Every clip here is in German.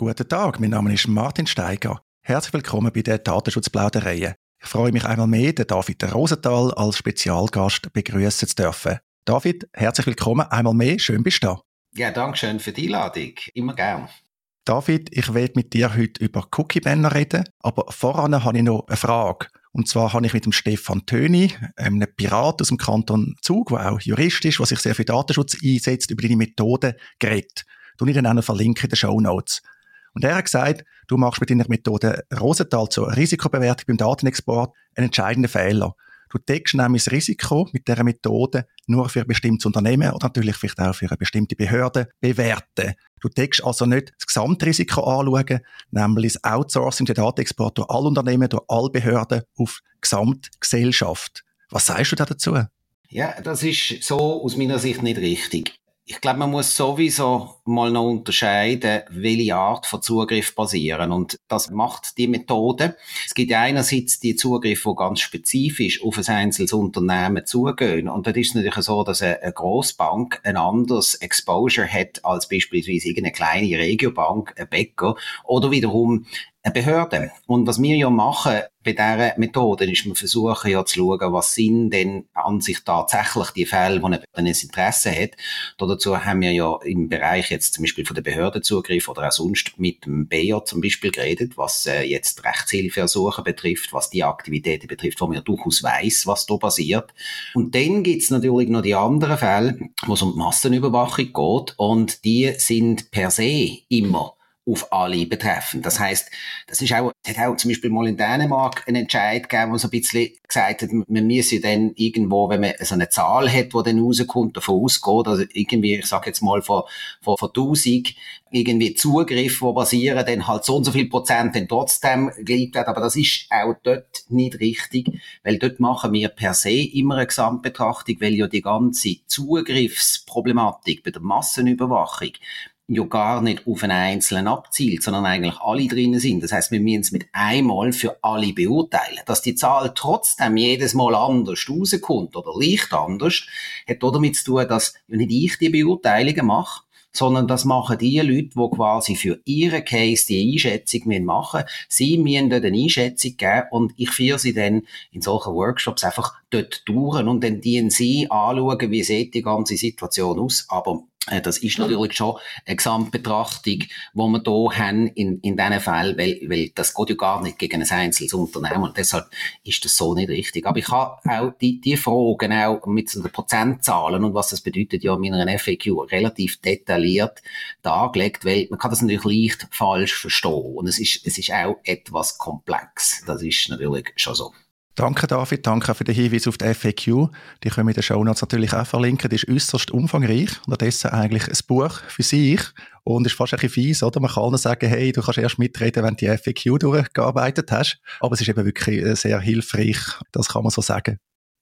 Guten Tag, mein Name ist Martin Steiger. Herzlich willkommen bei der Datenschutzplauderei. Ich freue mich einmal mehr, den David Rosenthal als Spezialgast begrüßen zu dürfen. David, herzlich willkommen einmal mehr. Schön bist du da. Ja, danke schön für die Einladung. Immer gern. David, ich will mit dir heute über Cookie-Banner reden, aber voran habe ich noch eine Frage. Und zwar habe ich mit dem Stefan Töni, einem Pirat aus dem Kanton Zug, der auch Jurist ist, der sich sehr für Datenschutz einsetzt, über deine Methode geredet. Du ich dann auch noch verlinken in den Show Notes. Und er hat gesagt, du machst mit deiner Methode Rosenthal zur Risikobewertung beim Datenexport einen entscheidenden Fehler. Du deckst nämlich das Risiko mit dieser Methode nur für ein bestimmtes Unternehmen oder natürlich vielleicht auch für eine bestimmte Behörde bewerten. Du deckst also nicht das Gesamtrisiko anschauen, nämlich das Outsourcing der Datenexport durch alle Unternehmen, durch alle Behörden auf Gesamtgesellschaft. Was sagst du da dazu? Ja, das ist so aus meiner Sicht nicht richtig ich glaube, man muss sowieso mal noch unterscheiden, welche Art von Zugriff basieren. Und das macht die Methode. Es gibt einerseits die Zugriffe, die ganz spezifisch auf ein einzelnes Unternehmen zugehen. Und das ist natürlich so, dass eine Grossbank ein anderes Exposure hat als beispielsweise irgendeine kleine Regiobank, ein Bäcker oder wiederum eine Behörde. Und was wir ja machen bei dieser Methode ist, wir versuchen ja zu schauen, was sind denn an sich tatsächlich die Fälle, wo ein Interesse hat. Dazu haben wir ja im Bereich jetzt zum Beispiel von der Behördenzugriff oder auch sonst mit dem BEA zum Beispiel geredet, was äh, jetzt Rechtshilfeersuchen betrifft, was die Aktivitäten betrifft, wo man durchaus weiss, was da passiert. Und dann gibt's natürlich noch die anderen Fälle, wo es um die Massenüberwachung geht und die sind per se immer auf alle betreffen. Das heißt, das ist auch, hat auch zum Beispiel mal in Dänemark einen Entscheid gegeben, wo so ein bisschen gesagt hat, man müsse dann irgendwo, wenn man so eine Zahl hat, die dann rauskommt, davon ausgeht, also irgendwie, ich sage jetzt mal von, von, von 1000 irgendwie Zugriff, die basieren, dann halt so und so viel Prozent dann trotzdem geliebt wird. Aber das ist auch dort nicht richtig, weil dort machen wir per se immer eine Gesamtbetrachtung, weil ja die ganze Zugriffsproblematik bei der Massenüberwachung ja gar nicht auf einen Einzelnen abzielt, sondern eigentlich alle drinnen sind. Das heißt, wir müssen es mit einmal für alle beurteilen. Dass die Zahl trotzdem jedes Mal anders rauskommt oder leicht anders, hat damit zu tun, dass nicht ich die Beurteilungen mache, sondern das machen die Leute, die quasi für ihre Case die Einschätzung machen Sie müssen dort eine Einschätzung geben und ich führe sie dann in solchen Workshops einfach dort durch und dann dienen sie anschauen, wie sieht die ganze Situation aus. Aber das ist natürlich schon eine Gesamtbetrachtung, die wir hier haben in, in diesen Fällen, weil, weil das geht ja gar nicht gegen ein einzelnes Unternehmen und deshalb ist das so nicht richtig. Aber ich habe auch die, die Fragen auch mit so den Prozentzahlen und was das bedeutet ja in meiner FAQ relativ detailliert dargelegt, weil man kann das natürlich leicht falsch verstehen und es ist, es ist auch etwas komplex. Das ist natürlich schon so. Danke David, danke für den Hinweis auf die FAQ. Die können wir in den Show Notes natürlich auch verlinken. Die ist äußerst umfangreich und unterdessen eigentlich ein Buch für sich. Und ist fast ein bisschen fies, oder? Man kann allen sagen, hey, du kannst erst mitreden, wenn du die FAQ durchgearbeitet hast. Aber es ist eben wirklich äh, sehr hilfreich. Das kann man so sagen.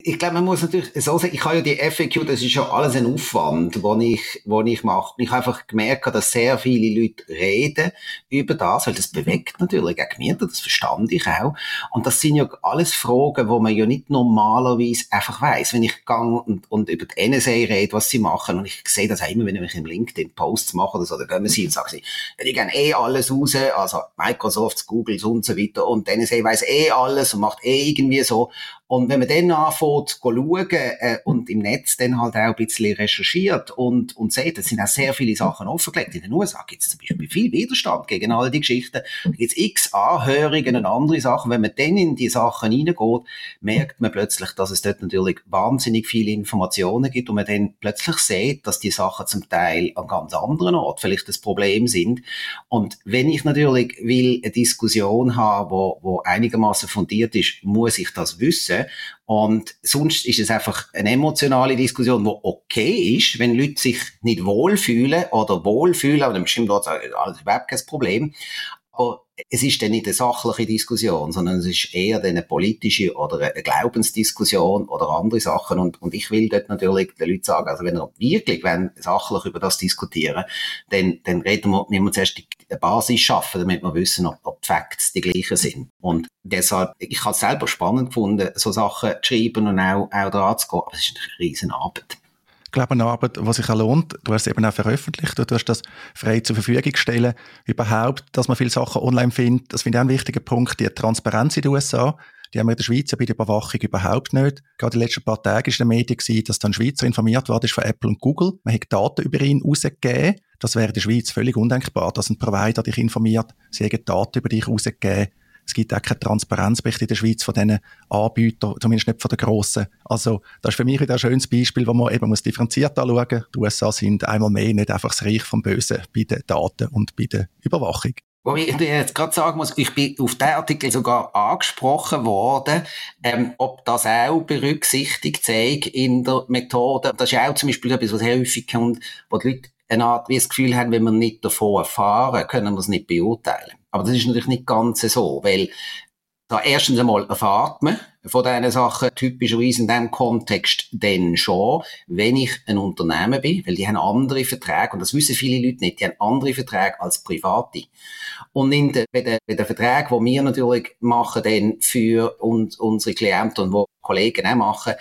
Ich glaube, man muss natürlich so sagen, ich habe ja die FAQ, das ist ja alles ein Aufwand, den ich, den ich mache. Ich habe einfach gemerkt, dass sehr viele Leute reden über das, weil das bewegt natürlich auch mir, das verstand ich auch. Und das sind ja alles Fragen, wo man ja nicht normalerweise einfach weiß. Wenn ich gehe und, und über die NSA rede, was sie machen, und ich sehe das auch immer, wenn ich im LinkedIn Posts mache oder so, dann gehen sie und sagen sie, die gehen eh alles raus, also Microsoft, Google und so weiter, und die NSA weiß eh alles und macht eh irgendwie so. Und wenn man dann anfängt zu schauen äh, und im Netz dann halt auch ein bisschen recherchiert und, und sieht, es sind auch sehr viele Sachen offengelegt. In den USA gibt es zum Beispiel viel Widerstand gegen all die Geschichten. Da gibt es x Anhörungen und andere Sachen. Wenn man dann in die Sachen reingeht, merkt man plötzlich, dass es dort natürlich wahnsinnig viele Informationen gibt und man dann plötzlich sieht, dass die Sachen zum Teil an ganz anderen Ort vielleicht das Problem sind. Und wenn ich natürlich will eine Diskussion haben, wo, wo einigermaßen fundiert ist, muss ich das wissen und sonst ist es einfach eine emotionale Diskussion, die okay ist, wenn Leute sich nicht wohlfühlen oder wohlfühlen, dann bestimmt dort alles überhaupt kein Problem. Aber es ist dann nicht eine sachliche Diskussion, sondern es ist eher eine politische oder eine Glaubensdiskussion oder andere Sachen. Und, und ich will dort natürlich den Leuten sagen, also wenn wir wirklich sachlich über das diskutieren, dann, dann reden wir, müssen wir zuerst die Basis schaffen, damit wir wissen, ob, ob die Facts die gleichen sind. Und deshalb, ich habe es selber spannend gefunden, so Sachen zu schreiben und auch, auch da zu gehen, aber es ist eine riesen Arbeit. Ich glaube, eine Arbeit, die sich auch lohnt, du hast es eben auch veröffentlicht, du hast das frei zur Verfügung gestellt, überhaupt, dass man viele Sachen online findet, das finde ich auch ein wichtiger Punkt, die Transparenz in den USA, die haben wir in der Schweiz bei der Überwachung überhaupt nicht. Gerade die letzten paar Tage ist in den Medien gewesen, dass dann Schweizer informiert worden ist von Apple und Google. Man hat Daten über ihn rausgegeben. Das wäre in der Schweiz völlig undenkbar, dass ein Provider dich informiert, sie haben Daten über dich rausgegeben. Es gibt auch keine Transparenzbericht in der Schweiz von diesen Anbietern, zumindest nicht von den grossen. Also, das ist für mich wieder ein schönes Beispiel, wo man eben differenziert anschauen muss. Die USA sind einmal mehr nicht einfach das Reich vom Bösen bei den Daten und bei der Überwachung. Wo ich jetzt gerade sagen muss, ich bin auf den Artikel sogar angesprochen worden, ähm, ob das auch berücksichtigt sei in der Methode. Das ist auch zum Beispiel etwas, was häufig kommt, wo die Leute eine Art wie das Gefühl haben, wenn wir nicht davon erfahren, können wir es nicht beurteilen. Aber das ist natürlich nicht ganz so, weil da erstens einmal erfahrt man von diesen Sachen typischerweise in diesem Kontext dann schon, wenn ich ein Unternehmen bin, weil die haben andere Verträge, und das wissen viele Leute nicht, die haben andere Verträge als Private. Und in den, bei den, bei den Verträgen, die wir natürlich machen, dann für uns, unsere Klienten und wo Kollegen auch machen,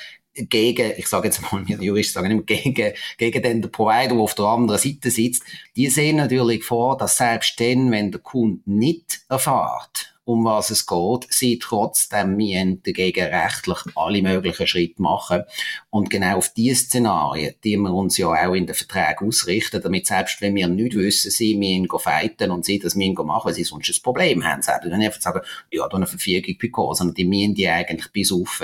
gegen, ich sage jetzt mal, wir Juristen sagen immer, gegen, gegen den Provider, der auf der anderen Seite sitzt, die sehen natürlich vor, dass selbst dann, wenn der Kunde nicht erfahrt, um was es geht, sie trotzdem müssen dagegen rechtlich alle möglichen Schritte machen. Und genau auf diese Szenarien, die wir uns ja auch in den Verträgen ausrichten, damit selbst wenn wir nicht wissen, sie müssen fighten und sie das müssen machen, weil sie sonst ein Problem haben. Sie dann einfach sagen, ja, da eine Verfügung bekommen, sondern die müssen die eigentlich bis auf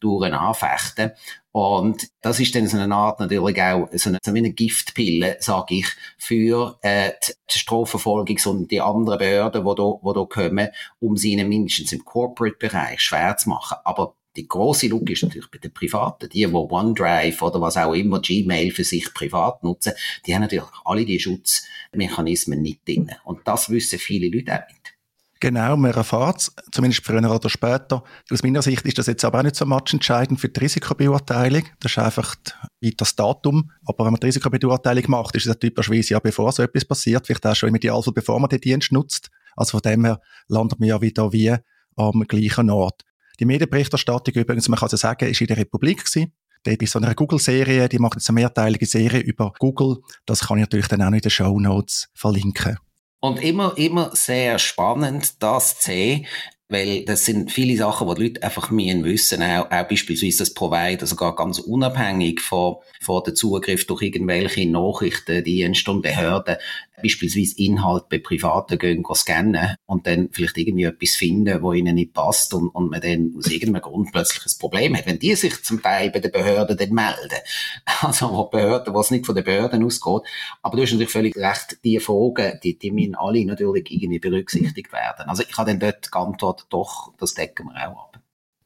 durch anfechten. Und das ist dann so eine Art natürlich auch so eine, so eine Giftpille, sage ich, für äh, die Strafverfolgung und die anderen Behörden, die da, die da kommen, um sie ihnen mindestens im Corporate-Bereich schwer zu machen. Aber die große Lücke ist natürlich bei den Privaten. Die, die OneDrive oder was auch immer Gmail für sich privat nutzen, die haben natürlich alle die Schutzmechanismen nicht drin. Und das wissen viele Leute auch nicht. Genau, man erfährt es, zumindest früher oder später. Aus meiner Sicht ist das jetzt aber auch nicht so entscheidend für die Risikobeurteilung. Das ist einfach das Datum. Aber wenn man die Risikobeurteilung macht, ist es typischerweise ja, bevor so etwas passiert, vielleicht auch schon im Idealfall, bevor man den Dienst nutzt. Also von dem her landet man ja wieder wie am gleichen Ort. Die Medienberichterstattung übrigens, man kann so sagen, ist in der Republik gewesen. Dort ist so eine Google-Serie, die macht jetzt eine mehrteilige Serie über Google. Das kann ich natürlich dann auch in den Show Notes verlinken. Und immer, immer sehr spannend, das zu sehen, weil das sind viele Sachen, die die Leute einfach müssen wissen, auch, auch beispielsweise das Provider, sogar ganz unabhängig von, von der Zugriff durch irgendwelche Nachrichtendienste und Behörden, beispielsweise Inhalt bei Privaten gehen, gehen scannen und dann vielleicht irgendwie etwas finden, wo ihnen nicht passt und, und man dann aus irgendeinem Grund plötzlich ein Problem hat. Wenn die sich zum Teil bei den Behörden dann melden, also wo Behörden, was nicht von den Behörden ausgeht, aber du hast natürlich völlig recht, die Fragen, die, die müssen alle natürlich irgendwie berücksichtigt werden. Also ich habe dann dort geantwortet, doch, das decken wir auch ab.